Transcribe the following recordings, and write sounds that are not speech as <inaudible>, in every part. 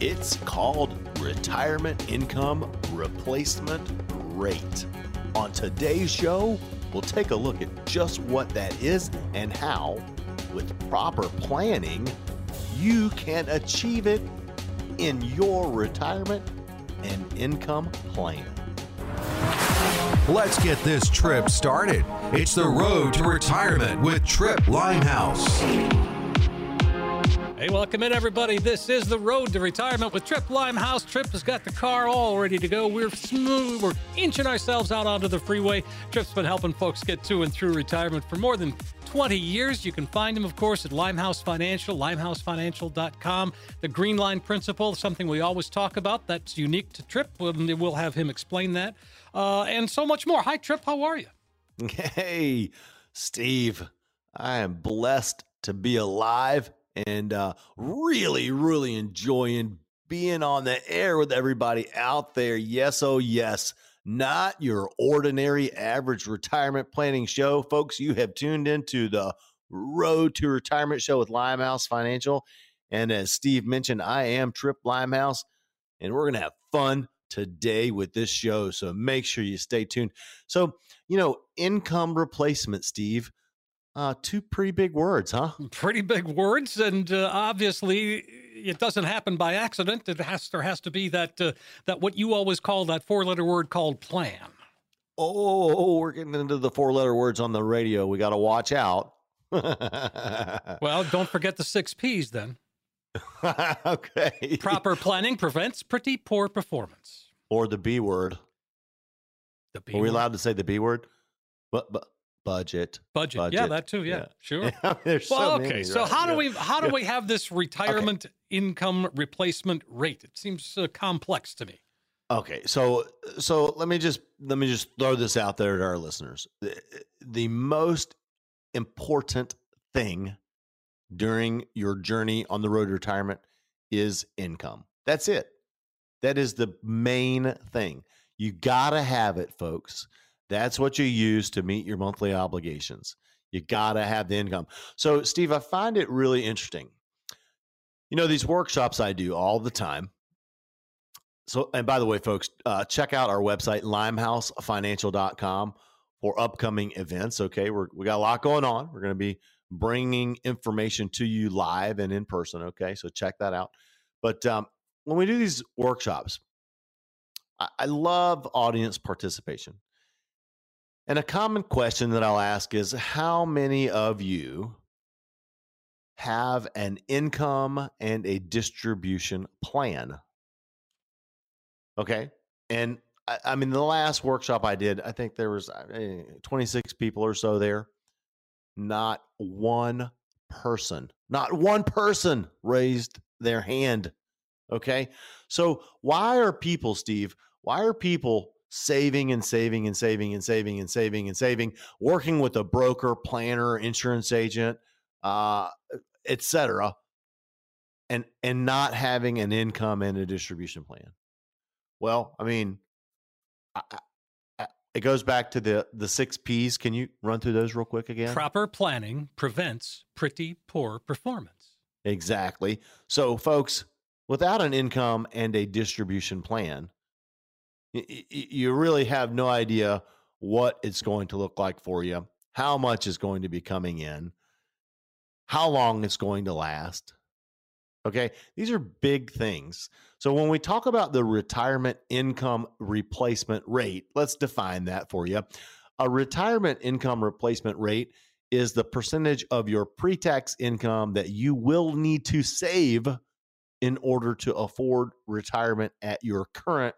It's called Retirement Income Replacement Rate. On today's show, we'll take a look at just what that is and how, with proper planning, you can achieve it in your retirement and income plan. Let's get this trip started. It's the road to retirement with Tripp Limehouse. Hey, welcome in, everybody. This is the road to retirement with Tripp Limehouse. Tripp has got the car all ready to go. We're smooth. We're inching ourselves out onto the freeway. Tripp's been helping folks get to and through retirement for more than 20 years. You can find him, of course, at Limehouse Financial, limehousefinancial.com. The Green Line Principle, something we always talk about that's unique to Tripp. We'll, have him explain that uh, and so much more. Hi, Tripp. How are you? <laughs> Hey, Steve. I am blessed to be alive and uh, really, really enjoying being on the air with everybody out there. Yes, oh, yes. Not your ordinary average retirement planning show. Folks, you have tuned into the Road to Retirement show with Limehouse Financial. And as Steve mentioned, I am Tripp Limehouse, and we're going to have fun today with this show. So make sure you stay tuned. So, you know, income replacement, Steve uh, two pretty big words, huh? <laughs> Pretty big words, and uh, obviously it doesn't happen by accident. It has there has to be that uh, that what you always call that four letter word called plan. Oh, we're getting into the four letter words on the radio. We got to watch out. <laughs> well, don't forget the six P's then. <laughs> okay. Proper planning prevents pretty poor performance. Or the B word. The B. Are we allowed to say the B word? But, but budget. Budget. budget. Yeah, that too. Yeah, yeah. sure. <laughs> There's well, so okay. Many, so right? how yeah. do we how do yeah. we have this retirement okay. income replacement rate? It seems uh, complex to me. Okay, so so let me just let me just throw this out there to our listeners. The, the most important thing during your journey on the road to retirement is income. That's it. That is the main thing. You got to have it, folks. That's what you use to meet your monthly obligations. You got to have the income. So, Steve, I find it really interesting. You know, these workshops I do all the time. So, and by the way, folks, uh, check out our website, limehousefinancial.com, for upcoming events. Okay. We're, we got a lot going on. We're going to be bringing information to you live and in person. Okay. So, check that out. But um, when we do these workshops, I, I love audience participation. And a common question that I'll ask is how many of you have an income and a distribution plan? Okay. And I, I mean, the last workshop I did, I think there was uh, 26 people or so there. Not one person, not one person raised their hand. Okay. So why are people, Steve, why are people saving and saving and saving and saving and saving and saving, working with a broker, planner, insurance agent, uh, etc., and and not having an income and a distribution plan. Well, I mean, I, I, it goes back to the the six P's. Can you run through those real quick again? Proper planning prevents pretty poor performance. Exactly. So, folks, without an income and a distribution plan, you really have no idea what it's going to look like for you, how much is going to be coming in, how long it's going to last. Okay, these are big things. So, when we talk about the retirement income replacement rate, let's define that for you. A retirement income replacement rate is the percentage of your pre tax income that you will need to save in order to afford retirement at your current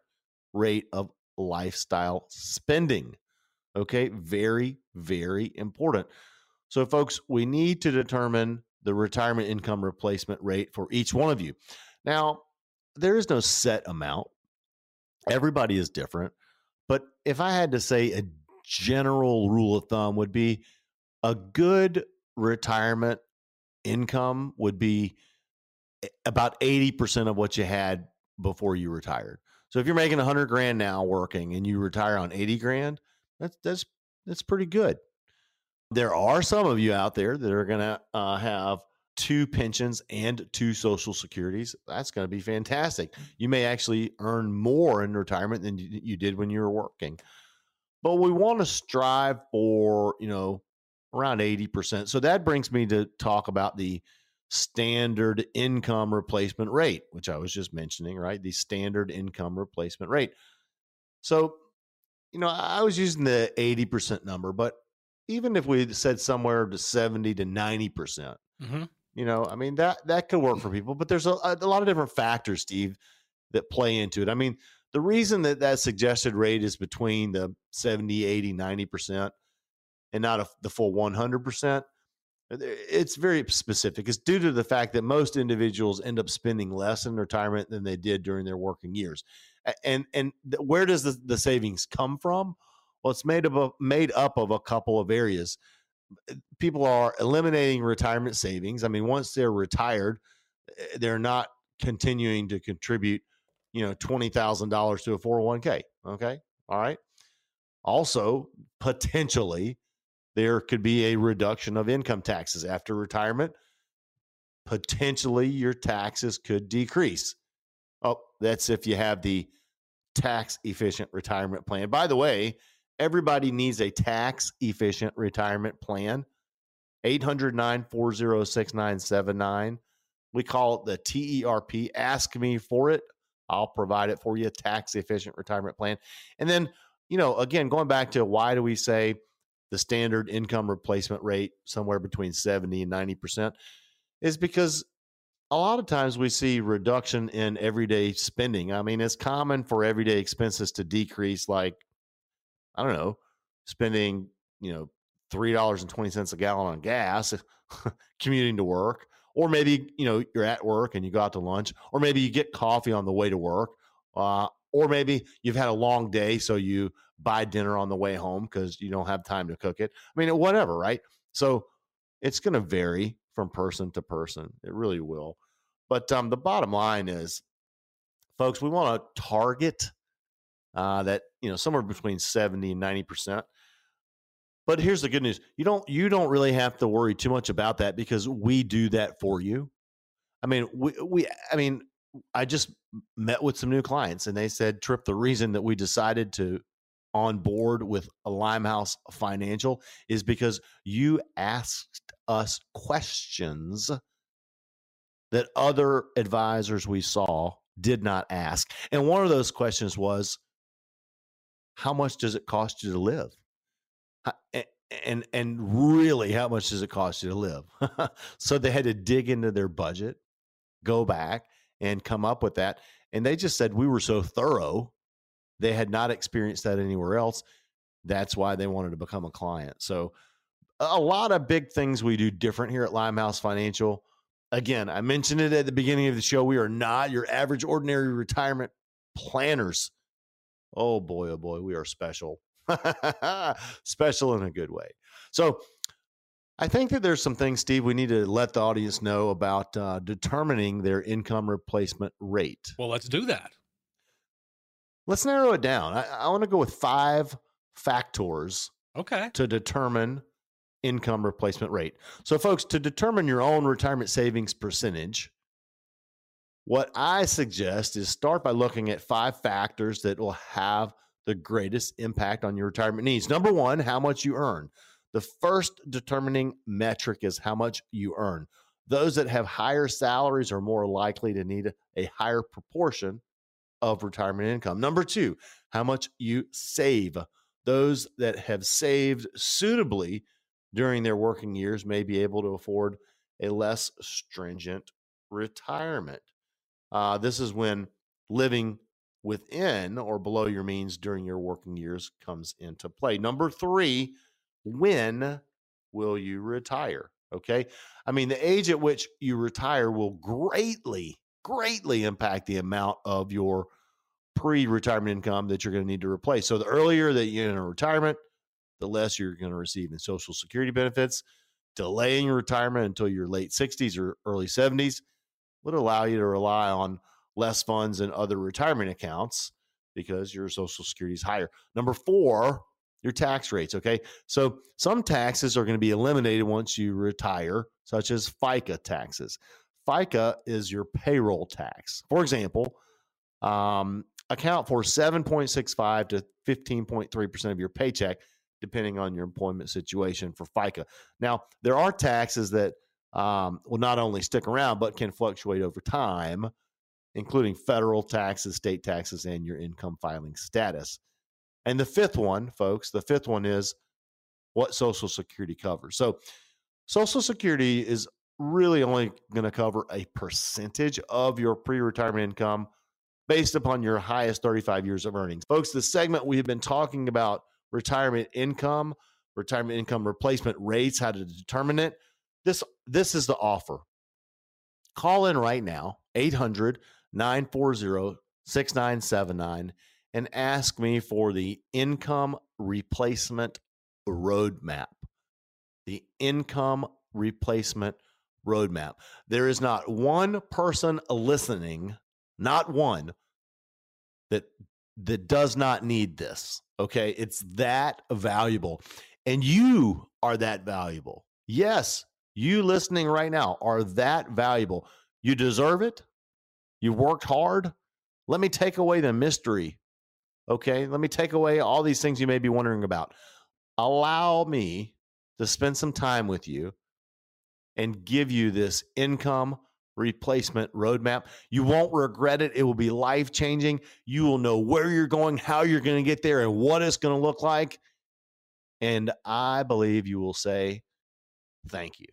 rate of lifestyle spending. Okay, very, very important. So, folks, we need to determine the retirement income replacement rate for each one of you. Now, there is no set amount, everybody is different. But if I had to say a general rule of thumb, would be a good retirement income would be about 80% of what you had before you retired. So if you're making 100 grand now working and you retire on 80 grand, that's that's that's pretty good. There are some of you out there that are going to uh, have two pensions and two social securities, that's going to be fantastic. You may actually earn more in retirement than you did when you were working. But we want to strive for, you know, around 80%. So that brings me to talk about the standard income replacement rate, which I was just mentioning, right? The standard income replacement rate. So, you know, I was using the 80% number, but even if we said somewhere to 70 to 90%, percent mm-hmm. you know, I mean, that, that could work for people, but there's a, a lot of different factors, Steve, that play into it. I mean, the reason that that suggested rate is between the 70, 80, 90% and not a, the full 100%, it's very specific. It's due to the fact that most individuals end up spending less in retirement than they did during their working years. And and where does the, the savings come from? Well, it's made up of, made up of a couple of areas. Uh, people are eliminating retirement savings. I mean, once they're retired, eh, they're not continuing to contribute, you know, twenty thousand dollars to a four hundred one k. Okay, all right. Also, potentially, there could be a reduction of income taxes after retirement. Potentially, your taxes could decrease. Oh, that's if you have the tax efficient retirement plan. By the way, everybody needs a tax efficient retirement plan. 800 940 6979. We call it the TERP. Ask me for it. I'll provide it for you. Tax efficient retirement plan. And then, you know, again, going back to why do we say the standard income replacement rate somewhere between 70 and 90% is because a lot of times we see reduction in everyday spending. I mean, it's common for everyday expenses to decrease like I don't know, spending, you know, $3.20 a gallon on gas <laughs> commuting to work or maybe you know you're at work and you go out to lunch or maybe you get coffee on the way to work uh, or maybe you've had a long day so you buy dinner on the way home because you don't have time to cook it. I mean whatever right? So it's going to vary from person to person. It really will. But um, the bottom line is folks we want to target uh, that you know somewhere between 70 and 90 percent. But here's the good news. You don't you don't really have to worry too much about that because we do that for you. I mean we, we i mean i just met with some new clients and they said Tripp the reason that we decided to on board with limehouse financial is because you asked us questions that other advisors we saw did not ask and one of those questions was how much does it cost you to live? And and really, how much does it cost you to live? <laughs> so they had to dig into their budget, go back, and come up with that. And they just said we were so thorough, they had not experienced that anywhere else. That's why they wanted to become a client. So a lot of big things we do different here at Limehouse Financial. Again, I mentioned it at the beginning of the show. We are not your average ordinary retirement planners oh boy, oh boy, we are special. <laughs> special in a good way. So I think that there's some things, Steve, we need to let the audience know about uh, determining their income replacement rate. Well, let's do that. Let's narrow it down. I, I want to go with five factors okay. to determine income replacement rate. So, folks, to determine your own retirement savings percentage, what I suggest is start by looking at five factors that will have the greatest impact on your retirement needs. Number one, how much you earn. The first determining metric is how much you earn. Those that have higher salaries are more likely to need a higher proportion of retirement income. Number two, how much you save. Those that have saved suitably during their working years may be able to afford a less stringent retirement. Uh, this is when living within or below your means during your working years comes into play. Number three, when will you retire? Okay. I mean, the age at which you retire will greatly, greatly impact the amount of your pre retirement income that you're going to need to replace. So the earlier that you enter retirement, the less you're going to receive in Social Security benefits. Delaying retirement until your late 60s or early 70s would allow you to rely on less funds in other retirement accounts because your social security is higher. Number four, your tax rates. Okay. So some taxes are going to be eliminated once you retire, such as FICA taxes. FICA is your payroll tax. For example, um, account for 7.65 to 15.3% of your paycheck, depending on your employment situation for FICA. Now, there are taxes that um, will not only stick around, but can fluctuate over time, including federal taxes, state taxes, and your income filing status. And the fifth one, folks, the fifth one is what Social Security covers. So, Social Security is really only going to cover a percentage of your pre retirement income based upon your highest 35 years of earnings. Folks, the segment we have been talking about retirement income, retirement income replacement rates, how to determine it. This this is the offer. Call in right now, 800 940 6979 and ask me for the income replacement roadmap. The income replacement roadmap. There is not one person listening, not one, that that does not need this. Okay, it's that valuable, and you are that valuable. Yes, you listening right now are that valuable. You deserve it. You worked hard. Let me take away the mystery Okay, let me take away all these things you may be wondering about. Allow me to spend some time with you and give you this income replacement roadmap. You won't regret it. It will be life changing. You will know where you're going, how you're going to get there, and what it's going to look like. And I believe you will say, Thank you.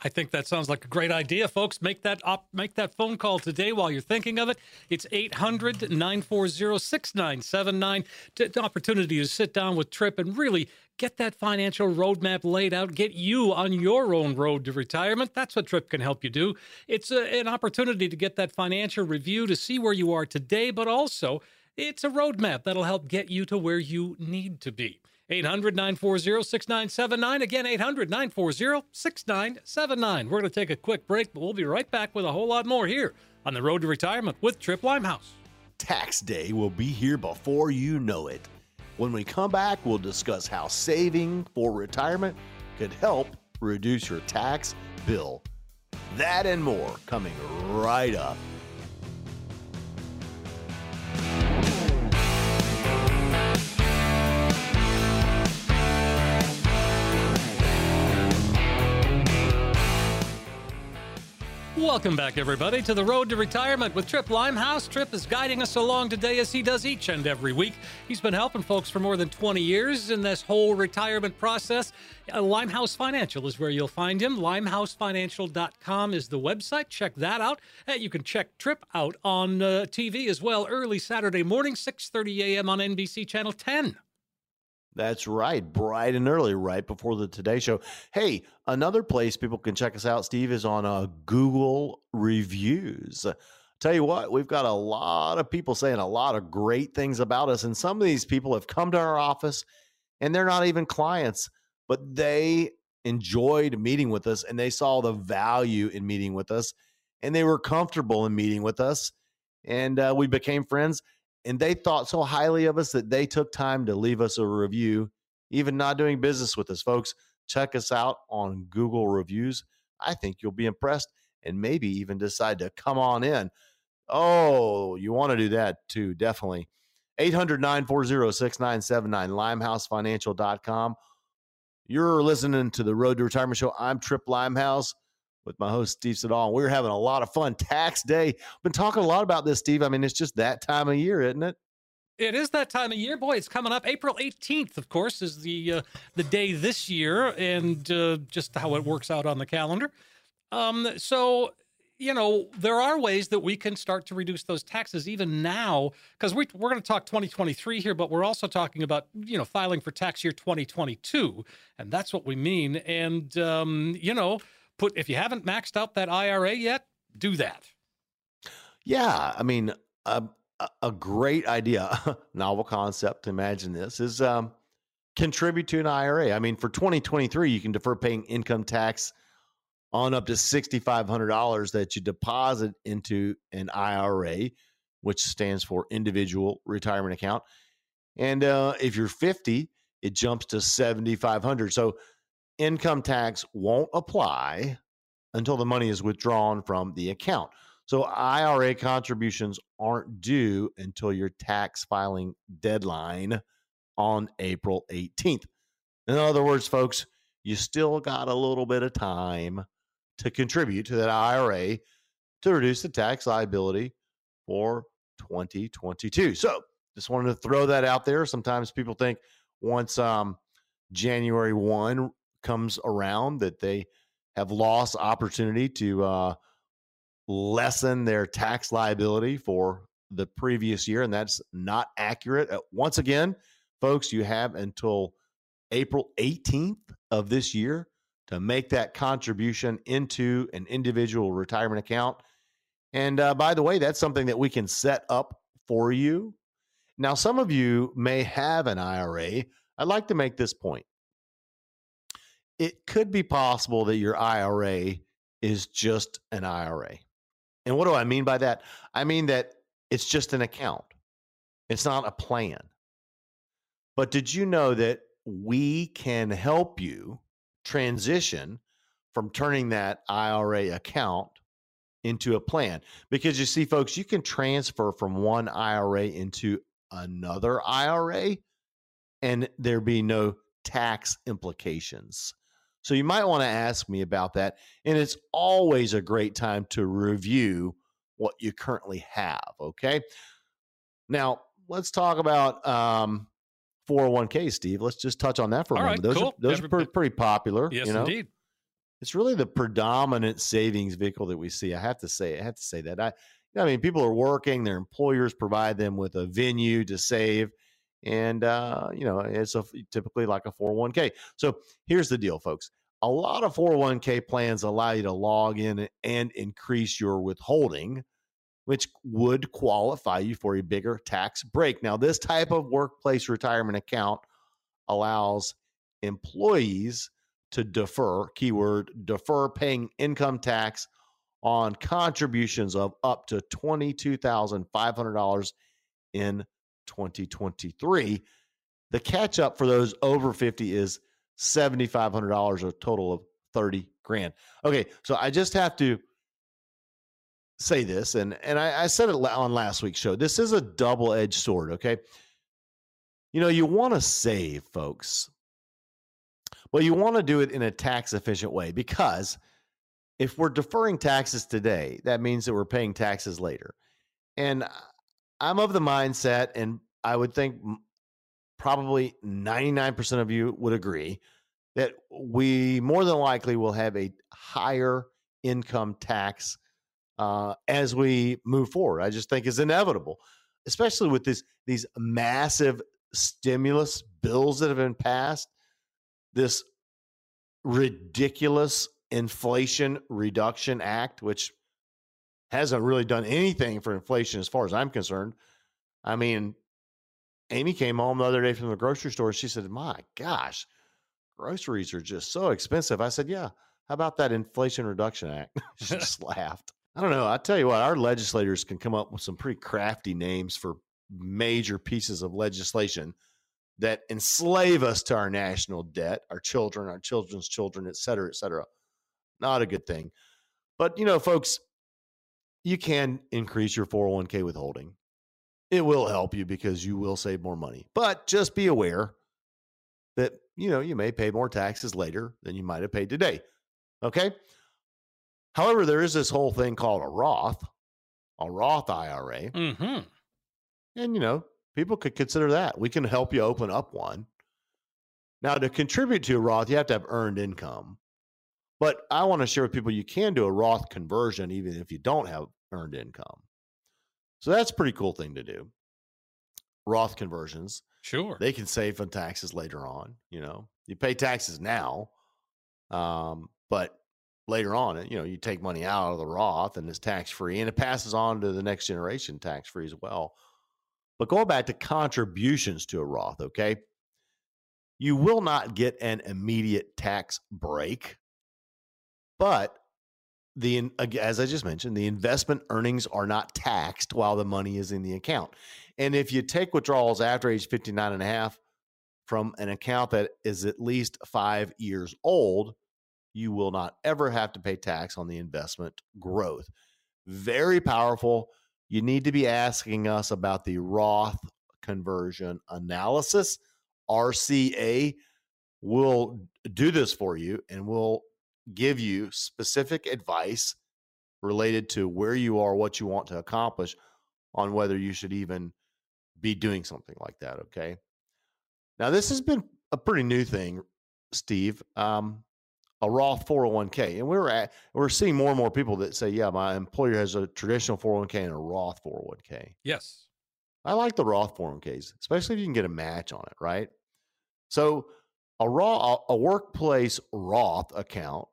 I think that sounds like a great idea, folks. Make that op- make that phone call today while you're thinking of it. It's 800-940-6979. The opportunity to sit down with Tripp and really get that financial roadmap laid out, get you on your own road to retirement. That's what Tripp can help you do. It's a, an opportunity to get that financial review to see where you are today, but also it's a roadmap that'll help get you to where you need to be. 800 940 6979. Again, 800 940 6979. We're going to take a quick break, but we'll be right back with a whole lot more here on the road to retirement with Tripp Limehouse. Tax day will be here before you know it. When we come back, we'll discuss how saving for retirement could help reduce your tax bill. That and more coming right up. Welcome back, everybody, to the road to retirement with Tripp Limehouse. Tripp is guiding us along today as he does each and every week. He's been helping folks for more than 20 years in this whole retirement process. Uh, Limehouse Financial is where you'll find him. LimeHouseFinancial.com is the website. Check that out. You can check Tripp out on uh, TV as well, early Saturday morning, 6:30 a.m. on NBC Channel 10. That's right, bright and early, right before the Today Show. Hey, another place people can check us out, Steve, is on uh, Google reviews. Tell you what, we've got a lot of people saying a lot of great things about us, and some of these people have come to our office, and they're not even clients, but they enjoyed meeting with us, and they saw the value in meeting with us, and they were comfortable in meeting with us, and uh, we became friends and they thought so highly of us that they took time to leave us a review, even not doing business with us, folks. Check us out on Google reviews. I think you'll be impressed and maybe even decide to come on in. Oh, you want to do that too, definitely. 800 940 6979, limehousefinancial.com. You're listening to the Road to Retirement Show. I'm Tripp Limehouse with my host Steve Siddall. We're having a lot of fun. Tax day. Been talking a lot about this, Steve. I mean, it's just that time of year, isn't it? It is that time of year, boy. It's coming up. April 18th, of course, is the uh, the day this year, and uh, just how it works out on the calendar. Um, so you know, there are ways that we can start to reduce those taxes even now, because we, we're going to talk 2023 here, but we're also talking about, you know, filing for tax year 2022. And that's what we mean. And, um, you know, put if you haven't maxed out that IRA yet, do that. Yeah, I mean, a, a great idea, <laughs> novel concept. to Imagine this is um, contribute to an IRA. I mean, for 2023, you can defer paying income tax on up to $6,500 that you deposit into an IRA, which stands for individual retirement account. And uh, if you're 50, it jumps to 7,500. So income tax won't apply until the money is withdrawn from the account. So IRA contributions aren't due until your tax filing deadline on April 18th. In other words, folks, you still got a little bit of time to contribute to that IRA to reduce the tax liability for 2022. So just wanted to throw that out there. Sometimes people think once um, January 1 comes around that they have lost opportunity to uh, lessen their tax liability for the previous year, and that's not accurate. Uh, once again, folks, you have until April 18th of this year to make that contribution into an individual retirement account. And uh, by the way, that's something that we can set up for you. Now, some of you may have an IRA. I'd like to make this point. It could be possible that your IRA is just an IRA. And what do I mean by that? I mean that it's just an account, it's not a plan. But did you know that we can help you transition from turning that IRA account into a plan? Because you see, folks, you can transfer from one IRA into another IRA and there be no tax implications. So you might want to ask me about that. And it's always a great time to review what you currently have. Okay. Now, let's talk about um, 401k, Steve. Let's just touch on that for a All moment. right, those cool. are, those are pretty, pretty popular. Yes, you know? indeed. It's really the predominant savings vehicle that we see. I have to say, I have to say that. I, I mean, people are working, their employers provide them with a venue to save. And, uh, you know, it's a, typically like a 401k. So here's the deal, folks. A lot of 401k plans allow you to log in and increase your withholding, which would qualify you for a bigger tax break. Now, this type of workplace retirement account allows employees to defer, keyword, defer paying income tax on contributions of up to $22,500 in 2023. The catch up for those over 50 is $7,500, a total of 30 grand. Okay, so I just have to say this, and, and I, I said it on last week's show. This is a double edged sword, okay? You know, you want to save, folks, but you want to do it in a tax efficient way because if we're deferring taxes today, that means that we're paying taxes later. And I'm of the mindset, and I would think probably 99% of you would agree that we more than likely will have a higher income tax uh, as we move forward. I just think is inevitable, especially with this these massive stimulus bills that have been passed. This ridiculous Inflation Reduction Act, which hasn't really done anything for inflation as far as I'm concerned. I mean, Amy came home the other day from the grocery store. She said, My gosh, groceries are just so expensive. I said, Yeah, how about that Inflation Reduction Act? <laughs> she <laughs> just laughed. I don't know. I tell you what, our legislators can come up with some pretty crafty names for major pieces of legislation that enslave us to our national debt, our children, our children's children, et cetera, et cetera. Not a good thing. But, you know, folks, you can increase your 401k withholding. It will help you because you will save more money. But just be aware that, you know, you may pay more taxes later than you might have paid today. Okay? However, there is this whole thing called a Roth, a Roth IRA. Mm-hmm. And, you know, people could consider that. We can help you open up one. Now, to contribute to a Roth, you have to have earned income. But I want to share with people you can do a Roth conversion even if you don't have earned income. So that's a pretty cool thing to do. Roth conversions. Sure. They can save on taxes later on. You know, you pay taxes now, um, but later on, you know, you take money out of the Roth and it's tax free and it passes on to the next generation tax free as well. But going back to contributions to a Roth, okay, you will not get an immediate tax break, but the as I just mentioned, the investment earnings are not taxed while the money is in the account. And if you take withdrawals after age 59 and a half from an account that is at least 5 years old, you will not ever have to pay tax on the investment growth. Very powerful. You need to be asking us about the Roth conversion analysis. RCA will do this for you and will give you specific advice related to where you are, what you want to accomplish, on whether you should even be doing something like that. Okay. Now, this has been a pretty new thing, Steve. Um, a Roth 401k, and we're at we're seeing more and more people that say, "Yeah, my employer has a traditional 401k and a Roth 401k." Yes, I like the Roth 401ks, especially if you can get a match on it, right? So, a raw a workplace Roth account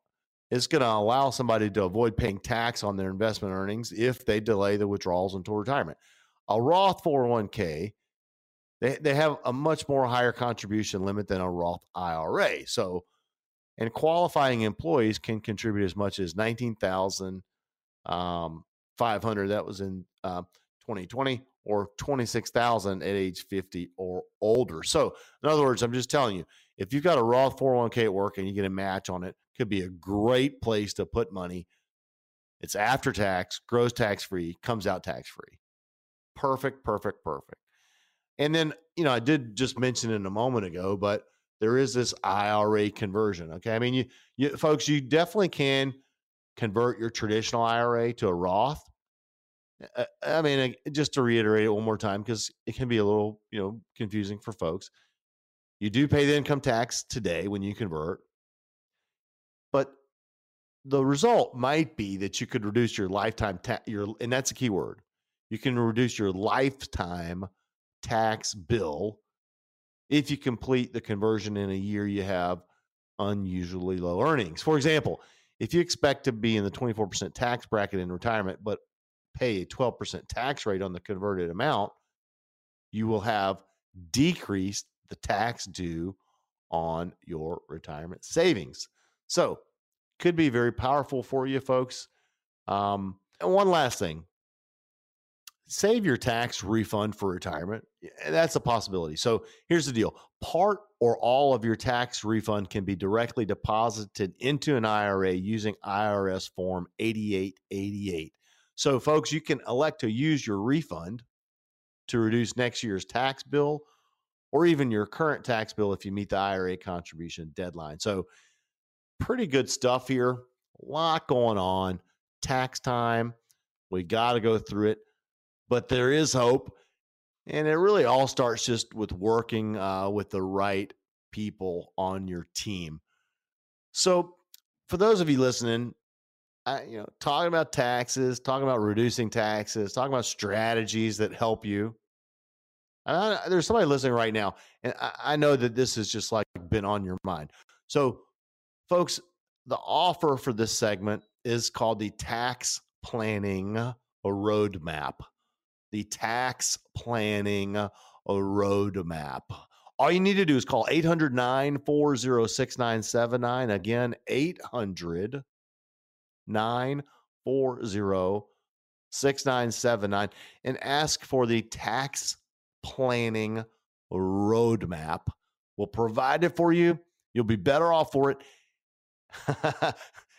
is going to allow somebody to avoid paying tax on their investment earnings if they delay the withdrawals until retirement. A Roth 401k, they, they have a much more higher contribution limit than a Roth IRA. So, and qualifying employees can contribute as much as 19,500. Um, that was in uh, 2020 or 26,000 at age 50 or older. So, in other words, I'm just telling you, if you've got a Roth 401k at work and you get a match on it, could be a great place to put money. It's after tax, grows tax free, comes out tax free. Perfect, perfect, perfect. And then, you know, I did just mention it a moment ago, but there is this IRA conversion. Okay. I mean, you, you folks, you definitely can convert your traditional IRA to a Roth. Uh, uh, I mean, just to reiterate it one more time, because it can be a little, you know, confusing for folks. You do pay the income tax today when you convert, the result might be that you could reduce your lifetime tax. Your and that's a key word. You can reduce your lifetime tax bill if you complete the conversion in a year you have unusually low earnings. For example, if you expect to be in the 24% tax bracket in retirement, but pay a 12% tax rate on the converted amount, you will have decreased the tax due on your retirement savings. So, could be very powerful for you, folks. Um, and one last thing save your tax refund for retirement. That's a possibility. So, here's the deal part or all of your tax refund can be directly deposited into an IRA using IRS Form 8888. So, folks, you can elect to use your refund to reduce next year's tax bill or even your current tax bill if you meet the IRA contribution deadline. So, pretty good stuff here. A lot going on. Tax time. We got to go through it, but there is hope. And it really all starts just with working uh, with the right people on your team. So, for those of you listening, I, you know, talking about taxes, talking about reducing taxes, talking about strategies that help you. I, there's somebody listening right now, and I, I know that this has just like been on your mind. So, folks, the offer for this segment is called the Tax Planning Roadmap. The Tax Planning Roadmap. All you need to do is call 800 940 6979. Again, 800 940 6979 and ask for the tax planning roadmap. We'll provide it for you. You'll be better off for it.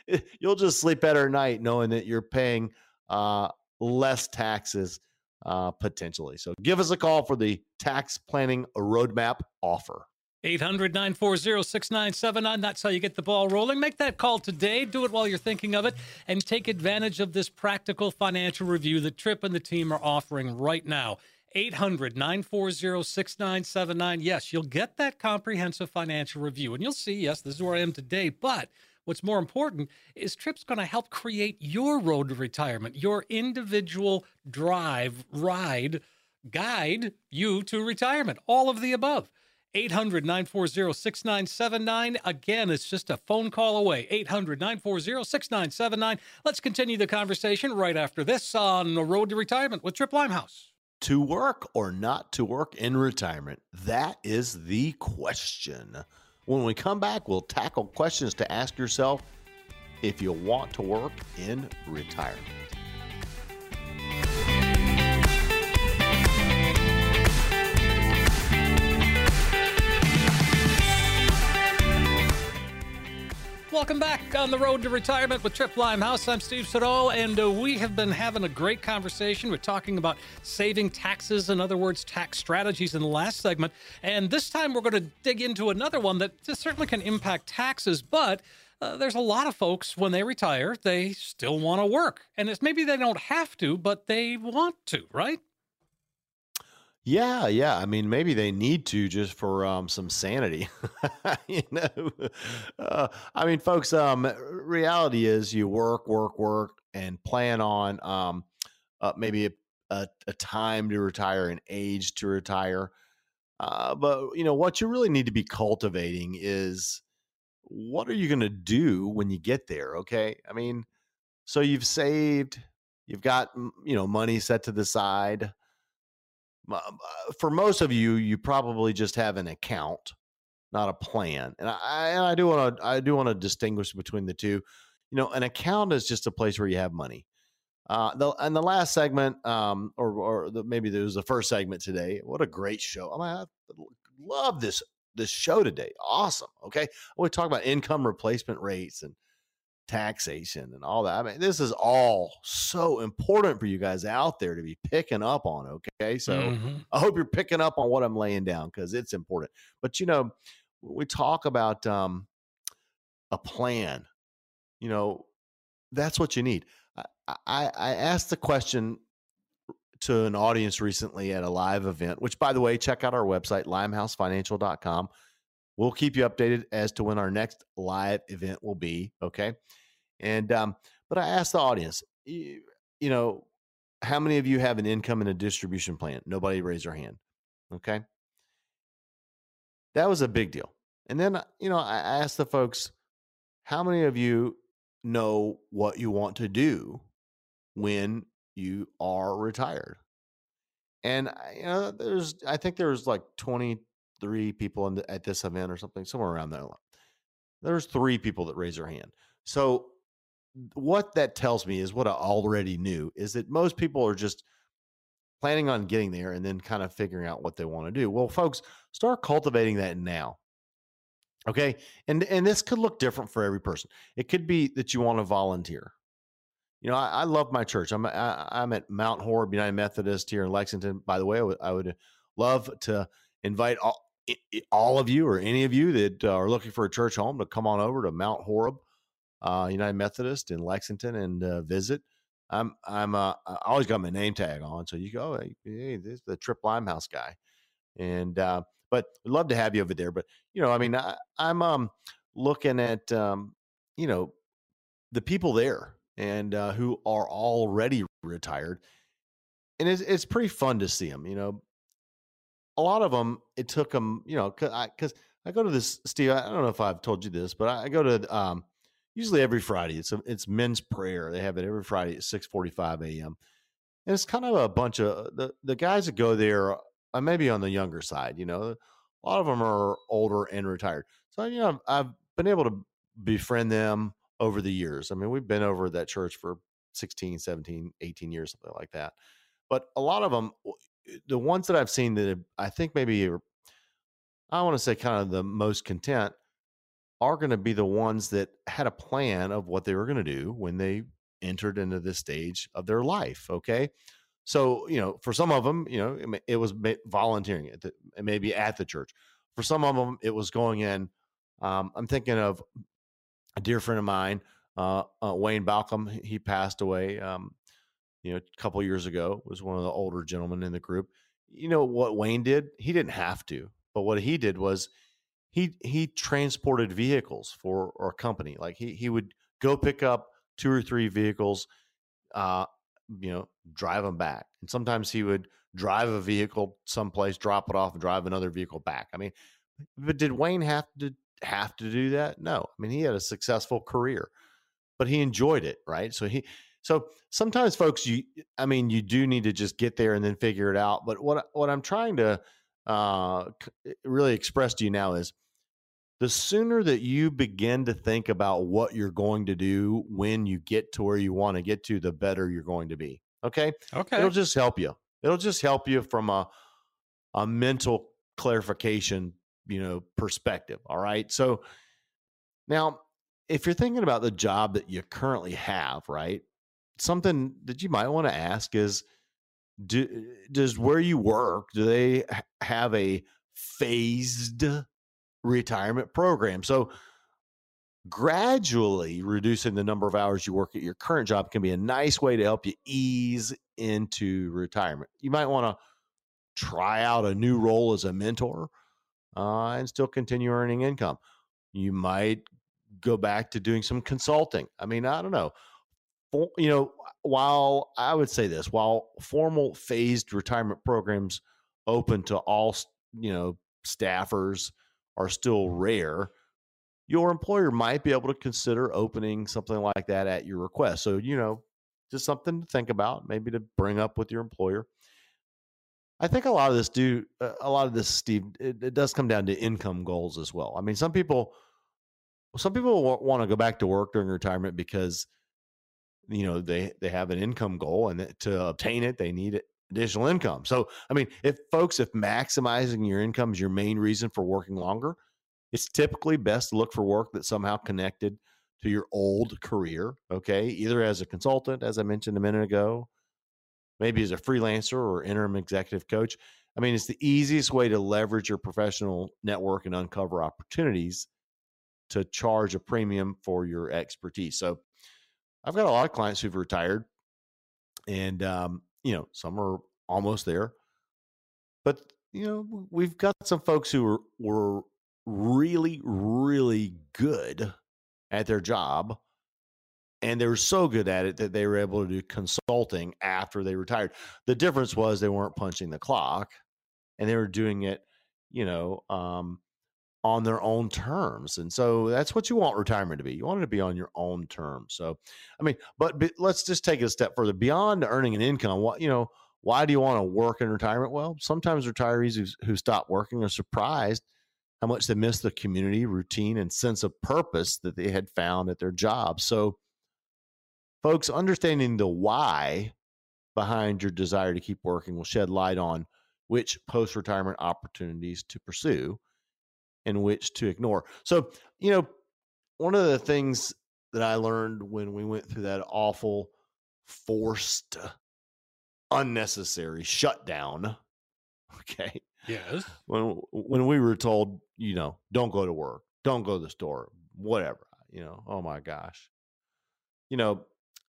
<laughs> You'll just sleep better at night knowing that you're paying uh, less taxes uh, potentially. So give us a call for the tax planning roadmap offer. 800 940 6979. That's how you get the ball rolling. Make that call today. Do it while you're thinking of it and take advantage of this practical financial review that Tripp and the team are offering right now. 800 940 6979. Yes, you'll get that comprehensive financial review and you'll see, yes, this is where I am today. But what's more important is Tripp's going to help create your road to retirement, your individual drive, ride, guide you to retirement, all of the above. 800 940 6979. Again, it's just a phone call away. 800 940 6979. Let's continue the conversation right after this on the road to retirement with Tripp Limehouse. To work or not to work in retirement? That is the question. When we come back, we'll tackle questions to ask yourself if you want to work in retirement. Welcome back on the road to retirement with Tripp Limehouse. I'm Steve Siddall, and uh, we have been having a great conversation. We're talking about saving taxes, in other words, tax strategies in the last segment. And this time we're going to dig into another one that certainly can impact taxes, but uh, there's a lot of folks when they retire, they still want to work. And it's maybe they don't have to, but they want to, right? Yeah, yeah. I mean, maybe they need to just for um, some sanity. <laughs> you know, uh, I mean, folks. Um, reality is, you work, work, work, and plan on um, uh, maybe a, a, a time to retire, an age to retire. Uh, but you know, what you really need to be cultivating is what are you going to do when you get there? Okay, I mean, so you've saved, you've got you know money set to the side for most of you, you probably just have an account, not a plan. And I, and I do want to I do want to distinguish between the two. You know, an account is just a place where you have money. Uh, the and the last segment, um, or or the, maybe there was the first segment today. What a great show! I mean, I love this this show today. Awesome. Okay, we talk about income replacement rates and taxation and all that. I mean, this is all so important for you guys out there to be picking up on. Okay. So mm-hmm. I hope you're picking up on what I'm laying down because it's important. But, you know, we talk about um, a plan, you know, that's what you need. I, I, I asked the question to an audience recently at a live event, which, by the way, check out our website, limehousefinancial.com. We'll keep you updated as to when our next live event will be. Okay. And, um, but I asked the audience, you, you know, how many of you have an income and a distribution plan? Nobody raised their hand. Okay. That was a big deal. And then, you know, I asked the folks, how many of you know what you want to do when you are retired? And, you know, there's, I think there was like 20, three people the, at this event or something, somewhere around there. There's three people that raise their hand. So what that tells me is what I already knew is that most people are just planning on getting there and then kind of figuring out what they want to do. Well, folks, start cultivating that now. Okay. And and this could look different for every person. It could be that you want to volunteer. You know, I, I love my church. I'm I, am i am at Mount Horeb United Methodist here in Lexington. By the way, I would, I would love to invite all, all of you or any of you that uh, are looking for a church home to come on over to Mount Horeb uh, United Methodist in Lexington and uh, visit. I'm I'm uh, I always got my name tag on, so you go, hey, this is the Tripp Limehouse guy, and uh, but we'd love to have you over there. But you know, I mean, I, am um looking at um you know the people there and who are already retired, and it's it's pretty fun to see them. You know, a lot of them, it took them, you know, because I, I go to this, Steve, I don't know if I've told you this, but I, I go to um, usually every Friday. It's a, it's men's prayer. They have it every Friday at 6:45 a.m. And it's kind of a bunch of the, the guys that go there uh, maybe on the younger side, you know. A lot of them are older and retired. So, you know, I've, I've been able to befriend them over the years. I mean, we've been over that church for 16, 17, 18 years, something like that. But a lot of them, the ones that I've seen that I think maybe I want to say kind of the most content are going to be the ones that had a plan of what they were going to do when they entered into this stage of their life. Okay. So, you know, for some of them, you know, it, was volunteering at the, maybe at the church. For some of them, it was going in. Um, I'm thinking of a dear friend of mine, uh, uh, Wayne Balcom. He passed away um, you know, a couple years ago, was one of the older gentlemen in the group. You know what Wayne did? He didn't have to, but what he did was he he transported vehicles for our company. Like he he would go pick up two or three vehicles, uh, you know, drive them back, and sometimes he would drive a vehicle someplace, drop it off, and drive another vehicle back. I mean, but did Wayne have to have to do that? No. I mean, he had a successful career, but he enjoyed it, right? So he so sometimes, folks, you, I mean, you do need to just get there and then figure it out. But what what I'm trying to uh, really express to you now is the sooner that you begin to think about what you're going to do when you get to where you want to get to, the better you're going to be. Okay. Okay. It'll just help you. It'll just help you from a a mental clarification, you know, perspective. All right. So now if you're thinking about the job that you currently have, right? Something that you might want to ask is do, does where you work, do they have a phased retirement program? So gradually reducing the number of hours you work at your current job can be a nice way to help you ease into retirement. You might want to try out a new role as a mentor uh, and still continue earning income. You might go back to doing some consulting. I mean, I don't know. You know, while I would say this, while formal phased retirement programs open to all, you know, staffers are still rare, your employer might be able to consider opening something like that at your request. So, you know, just something to think about, maybe to bring up with your employer. I think a lot of this do uh, a lot of this, Steve. It, it, does come down to income goals as well. I mean, some people, some people want to go back to work during retirement because, you know, they they have an income goal, and to obtain it, they need additional income. So, I mean, if folks, if maximizing your income is your main reason for working longer, it's typically best to look for work that's somehow connected to your old career. Okay, either as a consultant, as I mentioned a minute ago, maybe as a freelancer or interim executive coach. I mean, it's the easiest way to leverage your professional network and uncover opportunities to charge a premium for your expertise. So, I've got a lot of clients who've retired, and um, you know, some are almost there, but you know, we've got some folks who were were really, really good at their job and they were so good at it that they were able to do consulting after they retired. The difference was they weren't punching the clock and they were doing it, you know, um, on their own terms. And so that's what you want retirement to be. You want it to be on your own terms. So, I mean, but, but let's just take it a step further beyond earning an income. What, you know, why do you want to work in retirement? Well, sometimes retirees who, who stop working are surprised how much they miss the community, routine, and sense of purpose that they had found at their job. So, Folks, understanding the why behind your desire to keep working will shed light on which post retirement opportunities to pursue and which to ignore. So, you know, one of the things that I learned when we went through that awful, forced, unnecessary shutdown, <laughs> okay? Yes. When when we were told, you know, don't go to work, don't go to the store, whatever, you know, oh my gosh. You know,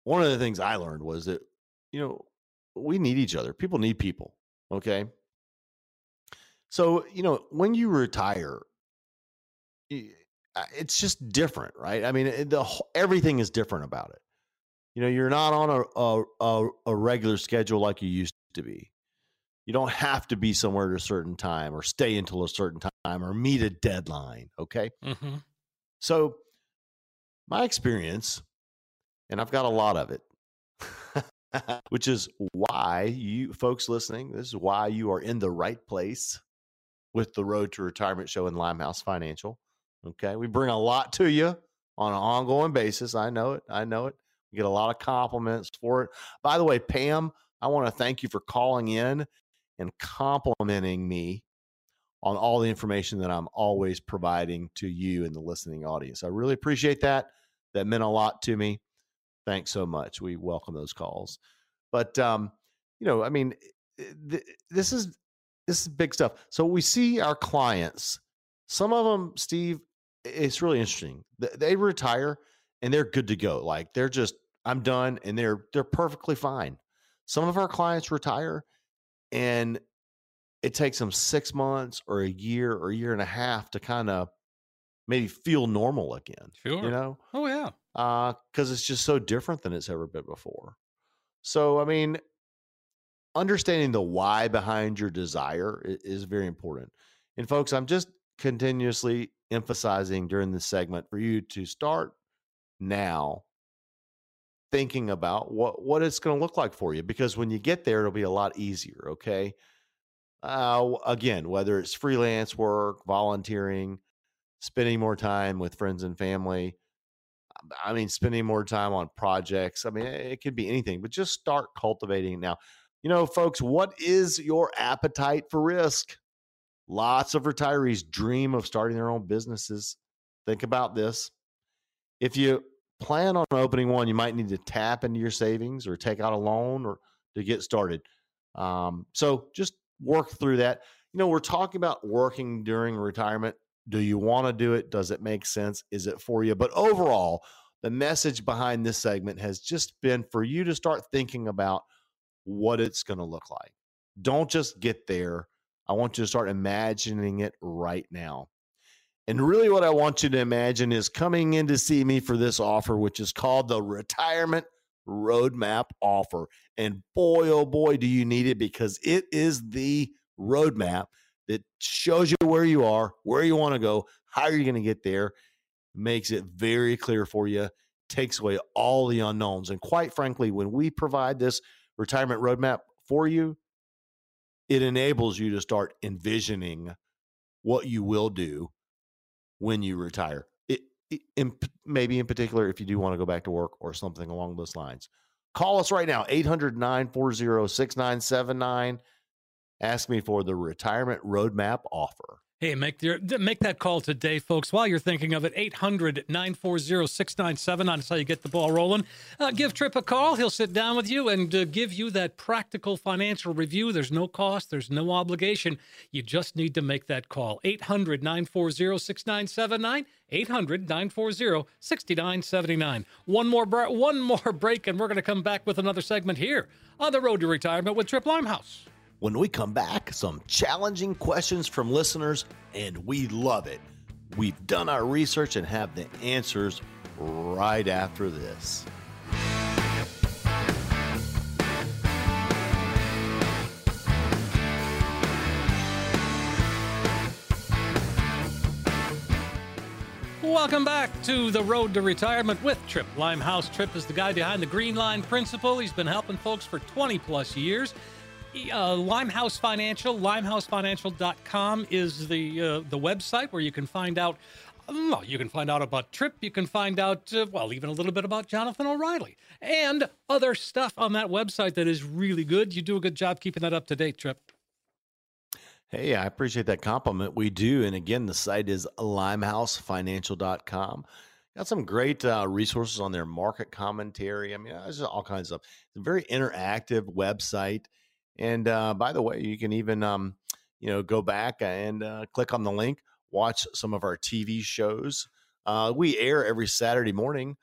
one of the things I learned was that, you know, we need each other. People need people. Okay. So, you know, when you retire, it's just different, right? I mean, the everything is different about it. You know, you're not on a, a, a regular schedule like you used to be. You don't have to be somewhere at a certain time or stay until a certain time or meet a deadline. Okay. Mm-hmm. So, my experience and I've got a lot of it. <laughs> Which is why you folks listening, this is why you are in the right place with the Road to Retirement show in Limehouse Financial. Okay. We bring a lot to you on an ongoing basis. I know it. I know it. We get a lot of compliments for it. By the way, Pam, I want to thank you for calling in and complimenting me on all the information that I'm always providing to you and the listening audience. I really appreciate that. That meant a lot to me. Thanks so much. We welcome those calls. But um, you know, I mean, eh, th- this is this is big stuff. So we see our clients. Some of them, Steve, it's really interesting. They retire and they're good to go. Like they're just, I'm done, and they're they're perfectly fine. Some of our clients retire, and it takes them six months or a year or a year and a half to kind of maybe feel normal again. Sure. You know? Oh yeah. Uh, because it's just so different than it's ever been before. So I mean, understanding the why behind your desire is, is very important. And folks, I'm just continuously emphasizing during this segment for you to start now thinking about what what it's going to look like for you because when you get there it'll be a lot easier okay uh, again whether it's freelance work volunteering spending more time with friends and family. I mean, spending more time on projects. I mean, it could be anything, but just start cultivating now. You know, folks, what is your appetite for risk? Lots of retirees dream of starting their own businesses. Think about this. If you plan on opening one, you might need to tap into your savings or take out a loan or to get started. Um, so just work through that. You know, we're talking about working during retirement. Do you want to do it? Does it make sense? Is it for you? But overall, the message behind this segment has just been for you to start thinking about what it's going to look like. Don't just get there I want you to start imagining it right now. And really, what I want you to imagine is coming in to see me for this offer, which is called the Retirement Roadmap Offer. And boy, oh boy, do you need it because it is the roadmap that shows you where you are, where you want to go, how you're going to get there, makes it very clear for you, takes away all the unknowns. And quite frankly, when we provide this retirement roadmap for you, it enables you to start envisioning what you will do when you retire. It, it in, maybe in particular if you do want to go back to work or something along those lines. Call us right now 800 940 6979. Ask me for the retirement roadmap offer. Hey, make your, make that call today, folks. While you're thinking of it, 800 940 6979 That's how you get the ball rolling. Uh, give Tripp a call. He'll sit down with you and uh, give you that practical financial review. There's no cost, there's no obligation. You just need to make that call. 800 940 6979. 800 940 6979. One more, one more <laughs> break, and we're going to come back with another segment here on the road to retirement with Tripp Limehouse. When we come back, some challenging questions from listeners, and we love it. We've done our research and have the answers right after this. Welcome back to the road to retirement with Tripp Limehouse. Tripp is the guy behind the Green Line Principle. He's been helping folks for 20 plus years uh, Limehouse Financial, limehousefinancial.com is the uh, the website where you can find out. Well, you can find out about Tripp. You can find out, uh, well, even a little bit about Jonathan O'Reilly and other stuff on that website that is really good. You do a good job keeping that up to date, Tripp. Hey, I appreciate that compliment. We do. And again, the site is limehousefinancial.com. Got some great uh, resources on their market commentary. I mean, there's all kinds of stuff. It's a very interactive website. And uh, by the way, you can even um, you know go back and uh, click on the link, watch some of our TV shows. Uh, we air every Saturday morning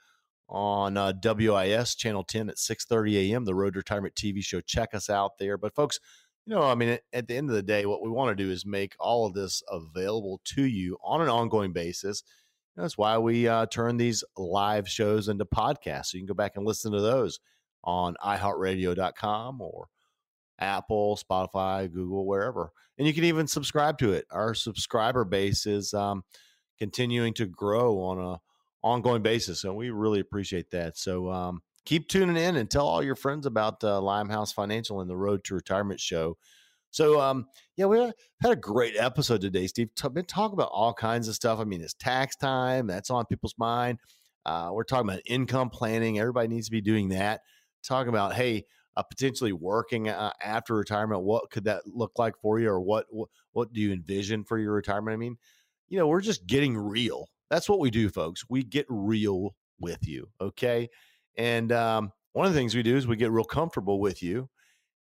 on uh, WIS channel 10 at 6:30 a.m. The Road Retirement TV show. Check us out there. But folks, you know, I mean, at the end of the day, what we want to do is make all of this available to you on an ongoing basis. That's why we uh, turn these live shows into podcasts. So you can go back and listen to those on iHeartRadio.com or Apple, Spotify, Google, wherever. And you can even subscribe to it. Our subscriber base is um, continuing to grow on a ongoing basis, and we really appreciate that. So um, keep tuning in and tell all your friends about uh, Limehouse Financial and the Road to Retirement show. So um, yeah, we had a great episode today, Steve. T- been talking about all kinds of stuff. I mean, it's tax time. That's on people's mind. Uh, we're talking about income planning. Everybody needs to be doing that. Talking about, hey, uh, potentially working uh, after retirement what could that look like for you or what, what what do you envision for your retirement? I mean you know we're just getting real. That's what we do folks. We get real with you okay? And um, one of the things we do is we get real comfortable with you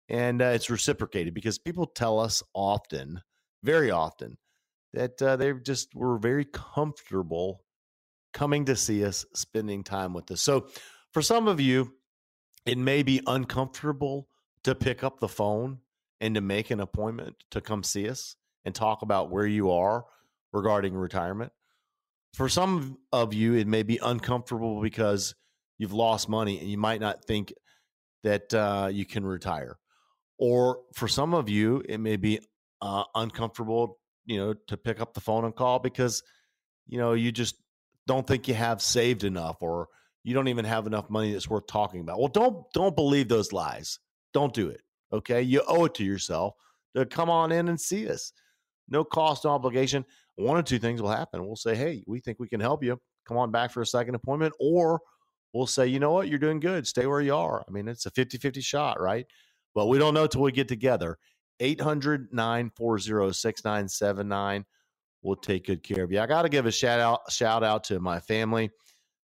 and uh, it's reciprocated because people tell us often very often that uh, they just were very comfortable coming to see us spending time with us. So for some of you it may be uncomfortable to pick up the phone and to make an appointment to come see us and talk about where you are regarding retirement. For some of you, it may be uncomfortable because you've lost money and you might not think that uh, you can retire. Or for some of you, it may be uh, uncomfortable, you know, to pick up the phone and call because, you know, you just don't think you have saved enough or you don't even have enough money that's worth talking about. Well, don't don't believe those lies. Don't do it. Okay? You owe it to yourself to come on in and see us. no cost, no obligation. One or two things will happen. We'll say, hey, we think we can help you. Come on back for a second appointment. Or we'll say, you know what, you're doing good. Stay where you are. I mean, it's a 50 50 shot, right? But we don't know till we get together. 800 940 6979. We'll take good care of you. I got to give a shout out, shout out to my family.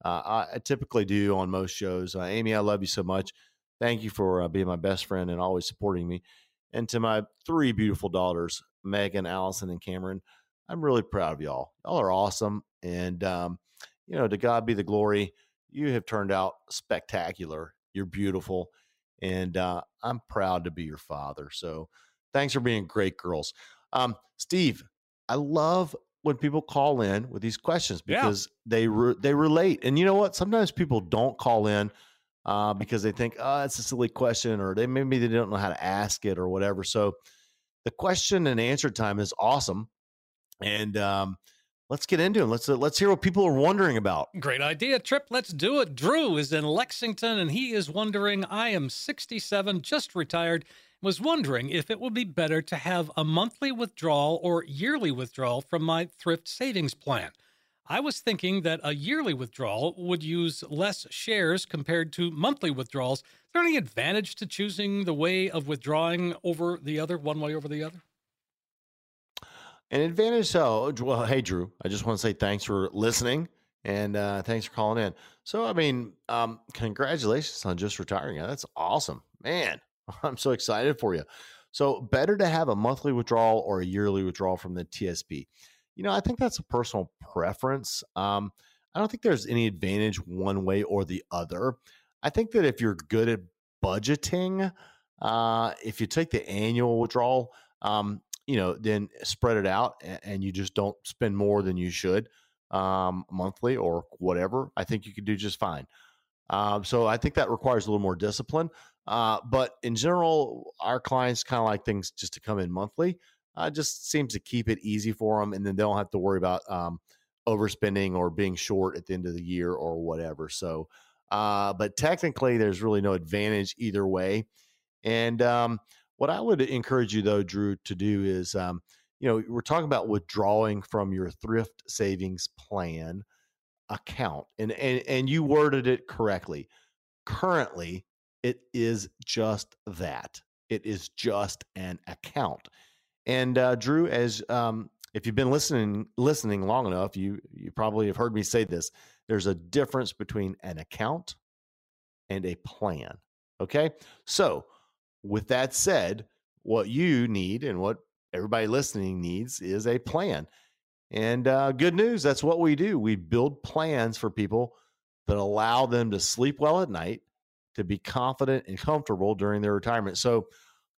Uh, I, typically do on most shows. Uh, Amy, I love you so much. Thank you for uh, being my best friend and always supporting me. And to my three beautiful daughters, Megan, Allison, and Cameron, I'm really proud of y'all. Y'all are awesome. And, um, you know, to God be the glory. You have turned out spectacular. You're beautiful. And uh, I'm proud to be your father. So thanks for being great girls. Um, Steve, I love when people call in with these questions because yeah. they re- they relate. And you know what? Sometimes people don't call in uh, because they think, oh, it's a silly question, or they maybe they don't know how to ask it or whatever. So the question and answer time is awesome. And um, let's get into it. Let's uh, let's hear what people are wondering about. Great idea, Tripp. Let's do it. Drew is in Lexington, and he is wondering. I am 67, just retired was wondering if it would be better to have a monthly withdrawal or yearly withdrawal from my thrift savings plan. I was thinking that a yearly withdrawal would use less shares compared to monthly withdrawals. Is there any advantage to choosing the way of withdrawing over the other, one way over the other? An advantage, so well. Hey, Drew, I just want to say thanks for listening and uh, thanks for calling in. So, I mean, um, congratulations on just retiring. That's awesome, man. <laughs> I'm so excited for you. So, better to have a monthly withdrawal or a yearly withdrawal from the TSP. You know, I think that's a personal preference. Um, I don't think there's any advantage one way or the other. I think that if you're good at budgeting, uh, if you take the annual withdrawal, um, you know, then spread it out and, and, you just don't spend more than you should um, monthly or whatever. I think you could do just fine. Uh, so I think that requires a little more discipline. Uh, but in general, our clients kind of like things just to come in monthly. Uh, just seems to keep it easy for them, and then they don't have to worry about um, overspending or being short at the end of the year or whatever. So, uh, but technically, there's really no advantage either way. And um, what I would encourage you, though, Drew, to do is, um, you know, we're talking about withdrawing from your thrift savings plan account, and and and you worded it correctly. Currently, it is just that. It is just an account. And uh, Drew, as um, if you've been listening listening long enough, you you probably have heard me say this. There's a difference between an account and a plan. Okay, so with that said, what you need and what everybody listening needs is a plan. And uh, good news, that's what we do. We build plans for people that allow them to sleep well at night to be confident and comfortable during their retirement. So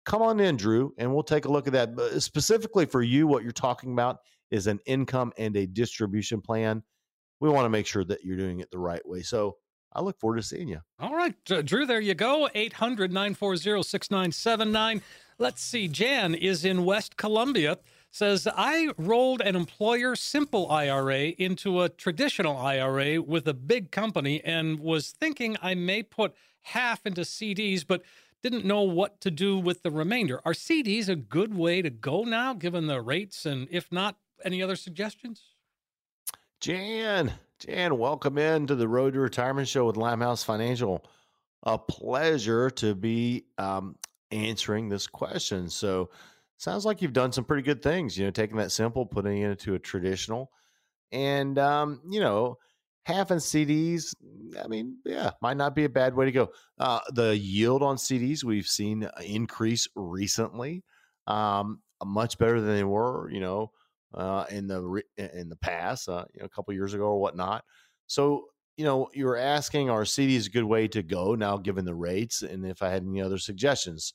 come on in, Drew, and we'll take a look at that. But specifically for you, what you're talking about is an income and a distribution plan. We want to make sure that you're doing it the right way. So I look forward to seeing you. All right, Drew, there you go. 800 940 6979. Let's see. Jan is in West Columbia says I rolled an employer simple IRA into a traditional IRA with a big company and was thinking I may put half into CDs, but didn't know what to do with the remainder. Are CDs a good way to go now, given the rates? And if not, any other suggestions? Jan, Jan, welcome in to the Road to Retirement Show with Limehouse Financial. A pleasure to be um, answering this question. So, sounds like you've done some pretty good things. You know, taking that simple, putting it into a traditional, and um, you know, half in CDs, I mean, yeah, might not be a bad way to go. Uh, the yield on CDs we've seen increase recently, um, much better than they were, you know, uh, in the in the past, uh, you know, a couple years ago or whatnot. So, you know, you're asking, are CDs a good way to go now, given the rates, and if I had any other suggestions.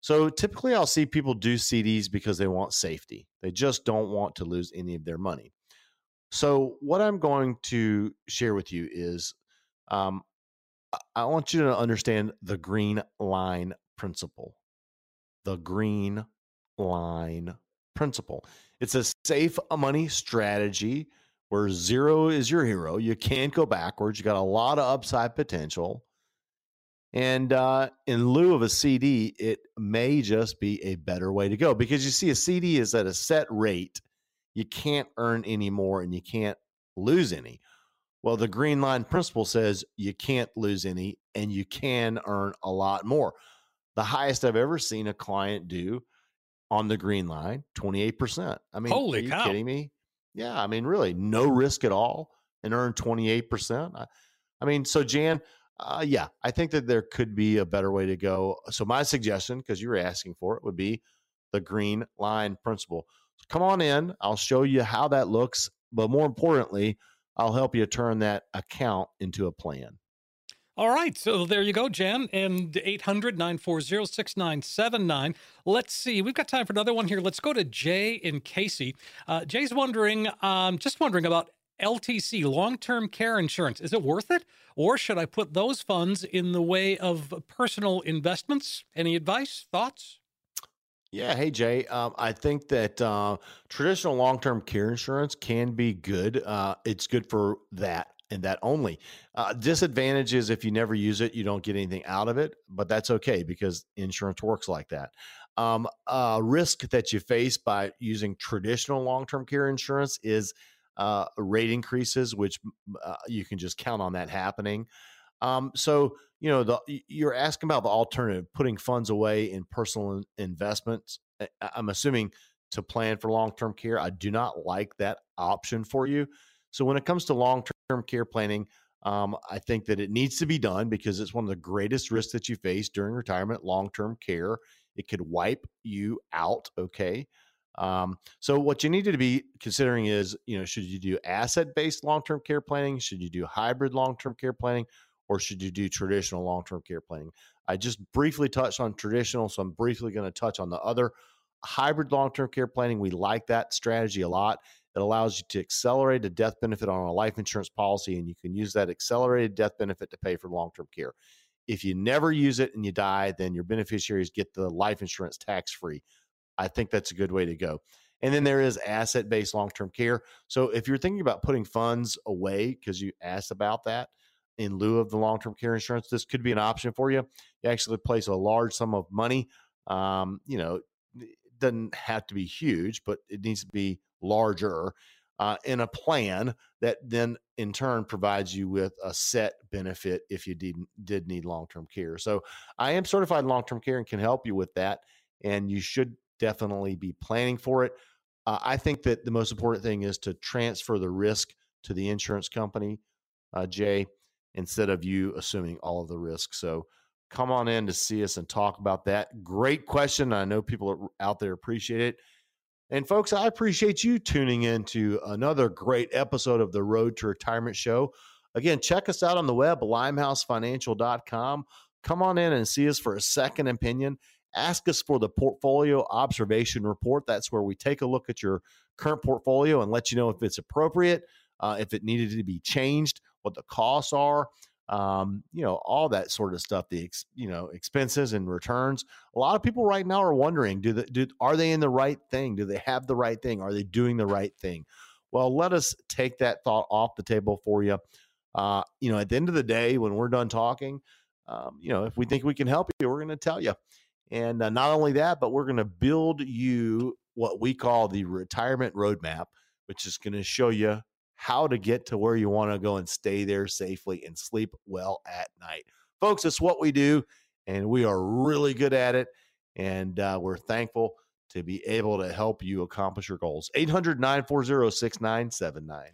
So typically, I'll see people do CDs because they want safety. They just don't want to lose any of their money. So, what I'm going to share with you is um, I want you to understand the green line principle. The green line principle. It's a safe money strategy where zero is your hero. You can't go backwards. You got a lot of upside potential. And uh, in lieu of a CD, it may just be a better way to go because you see, a CD is at a set rate. You can't earn any more and you can't lose any. Well, the green line principle says you can't lose any and you can earn a lot more. The highest I've ever seen a client do on the green line, 28%. I mean, Holy are you cow. kidding me? Yeah, I mean, really, no risk at all and earn 28%. I, I mean, so Jan, uh, yeah, I think that there could be a better way to go. So my suggestion, because you were asking for it, would be the green line principle. Come on in. I'll show you how that looks, but more importantly, I'll help you turn that account into a plan. All right, so there you go, Jan, and 800 940 6979. Let's see, we've got time for another one here. Let's go to Jay and Cayce. Uh, Jay's wondering, um, just wondering about LTC, long term care insurance. Is it worth it? Or should I put those funds in the way of personal investments? Any advice, thoughts? Yeah. Hey, Jay. Um, I think that uh, traditional long term care insurance can be good. Uh, it's good for that and that only. Uh, disadvantage is if you never use it, you don't get anything out of it, but that's okay because insurance works like that. Um, risk that you face by using traditional long term care insurance is uh, rate increases, which uh, you can just count on that happening. Um, so you know the you're asking about the alternative, putting funds away in personal investments. I'm assuming to plan for long term care. I do not like that option for you. So when it comes to long term care planning, um, I think that it needs to be done because it's one of the greatest risks that you face during retirement. Long term care, it could wipe you out. Okay. Um, so what you need to be considering is, you know, should you do asset based long term care planning? Should you do hybrid long term care planning? Or should you do traditional long term care planning? I just briefly touched on traditional, so I'm briefly going to touch on the other hybrid long term care planning. We like that strategy a lot. It allows you to accelerate a death benefit on a life insurance policy, and you can use that accelerated death benefit to pay for long term care. If you never use it and you die, then your beneficiaries get the life insurance tax free. I think that's a good way to go. And then there is asset based long term care. So if you're thinking about putting funds away because you asked about that in lieu of the long term care insurance, this could be an option for you. You actually place a large sum of money. Um, you know, it doesn't have to be huge, but it needs to be larger uh, in a plan that then in turn provides you with a set benefit if you did, did need long term care. So I am certified long term care and can help you with that. And you should definitely be planning for it. Uh, I think that the most important thing is to transfer the risk to the insurance company, uh, Jay, instead of you assuming all of the risk. So come on in to see us and talk about that. Great question. I know people out there appreciate it. And folks, I appreciate you tuning in to another great episode of the Road to Retirement Show. Again, check us out on the web, limehousefinancial.com. Come on in and see us for a second opinion. Ask us for the portfolio observation report. That's where we take a look at your current portfolio and let you know if it's appropriate, uh, if it needed to be changed, what the costs are, um, you know, all that sort of stuff. The ex, you know expenses and returns. A lot of people right now are wondering: do the do are they in the right thing? Do they have the right thing? Are they doing the right thing? Well, let us take that thought off the table for you. Uh, you know, at the end of the day, when we're done talking, um, you know, if we think we can help you, we're going to tell you. And uh, not only that, but we're going to build you what we call the retirement roadmap, which is going to show you how to get to where you want to go and stay there safely and sleep well at night. Folks, it's what we do, and we are really good at it. And uh, we're thankful to be able to help you accomplish your goals. 800 940 6979.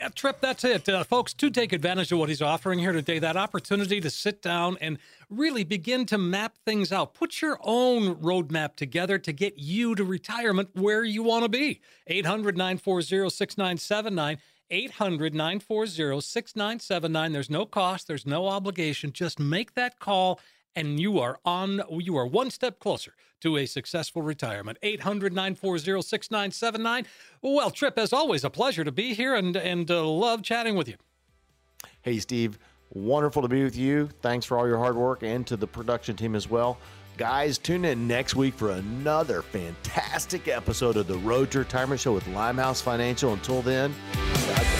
Yeah, Tripp, that's it. Uh, folks, to take advantage of what he's offering here today, that opportunity to sit down and really begin to map things out. Put your own roadmap together to get you to retirement where you want to be. 800 940 6979. 800 940 6979. There's no cost, there's no obligation. Just make that call and you are on you are one step closer to a successful retirement. 800-940-6979 well Tripp as always a pleasure to be here and and uh, love chatting with you. Hey steve. Wonderful to be with you. Thanks for all your hard work and to the production team as well guys tune in next week for another fantastic episode of the road to retirement show with limehouse financial. Until then god